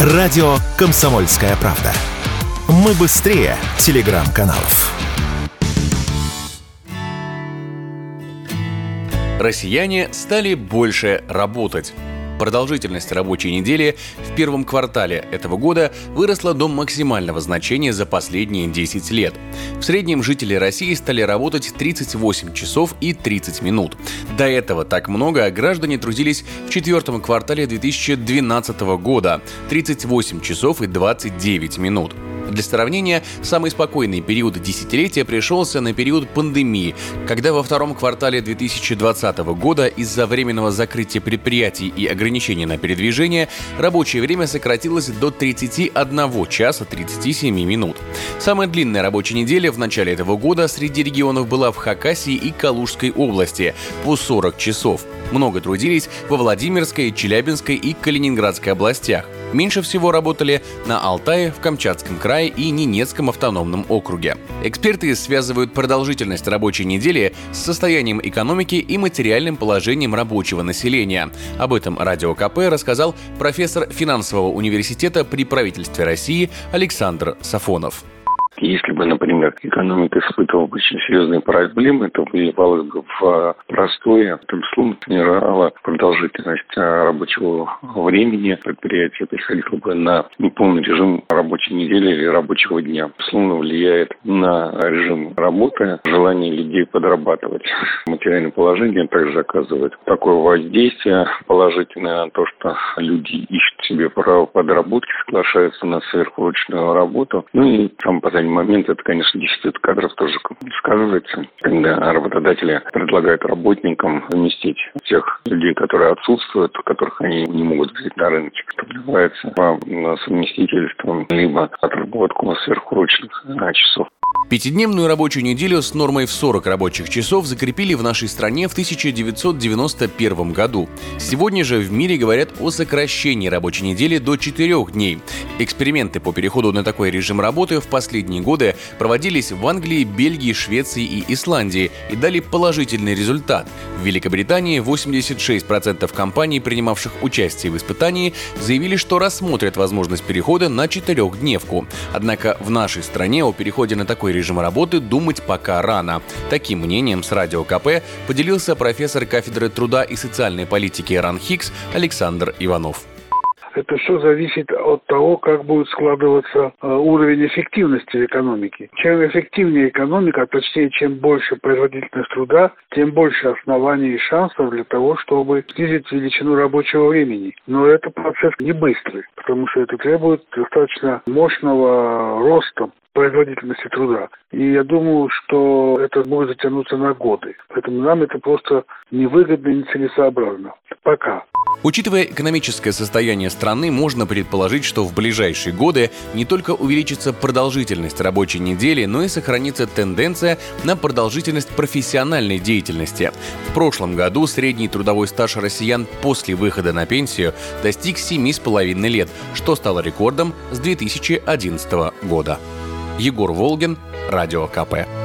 Радио «Комсомольская правда». Мы быстрее телеграм-каналов. Россияне стали больше работать. Продолжительность рабочей недели в первом квартале этого года выросла до максимального значения за последние 10 лет. В среднем жители России стали работать 38 часов и 30 минут. До этого так много граждане трудились в четвертом квартале 2012 года – 38 часов и 29 минут. Для сравнения, самый спокойный период десятилетия пришелся на период пандемии, когда во втором квартале 2020 года из-за временного закрытия предприятий и ограничений на передвижение рабочее время сократилось до 31 часа 37 минут. Самая длинная рабочая неделя в начале этого года среди регионов была в Хакасии и Калужской области по 40 часов. Много трудились во Владимирской, Челябинской и Калининградской областях. Меньше всего работали на Алтае, в Камчатском крае и Ненецком автономном округе. Эксперты связывают продолжительность рабочей недели с состоянием экономики и материальным положением рабочего населения. Об этом Радио КП рассказал профессор финансового университета при правительстве России Александр Сафонов. Если бы, например, экономика испытывала очень серьезные проблемы, то выливалось бы в простое, безусловно, тренировало продолжительность а, рабочего времени. Предприятие переходило бы на неполный режим рабочей недели или рабочего дня. Безусловно, влияет на режим работы, желание людей подрабатывать. Материальное положение также оказывает такое воздействие положительное на то, что люди ищут себе право подработки, соглашаются на сверхурочную работу. Ну и сам по данный момент это, конечно, дефицит кадров тоже сказывается, когда работодатели предлагают работникам заместить тех людей, которые отсутствуют, которых они не могут взять на рынке. Подливается по совместительству либо отработку сверхурочных часов. Пятидневную рабочую неделю с нормой в 40 рабочих часов закрепили в нашей стране в 1991 году. Сегодня же в мире говорят о сокращении рабочей недели до 4 дней. Эксперименты по переходу на такой режим работы в последние годы проводились в Англии, Бельгии, Швеции и Исландии и дали положительный результат. В Великобритании 86% компаний, принимавших участие в испытании, заявили, что рассмотрят возможность перехода на четырехдневку. Однако в нашей стране о переходе на такой режим работы думать пока рано. Таким мнением с Радио КП поделился профессор кафедры труда и социальной политики РАН Хикс Александр Иванов. Это все зависит от того, как будет складываться э, уровень эффективности экономики. Чем эффективнее экономика, точнее, чем больше производительность труда, тем больше оснований и шансов для того, чтобы снизить величину рабочего времени. Но это процесс не быстрый, потому что это требует достаточно мощного роста производительности труда. И я думаю, что это может затянуться на годы. Поэтому нам это просто невыгодно и нецелесообразно. Пока. Учитывая экономическое состояние страны, можно предположить, что в ближайшие годы не только увеличится продолжительность рабочей недели, но и сохранится тенденция на продолжительность профессиональной деятельности. В прошлом году средний трудовой стаж россиян после выхода на пенсию достиг 7,5 лет, что стало рекордом с 2011 года. Егор Волгин, Радио КП.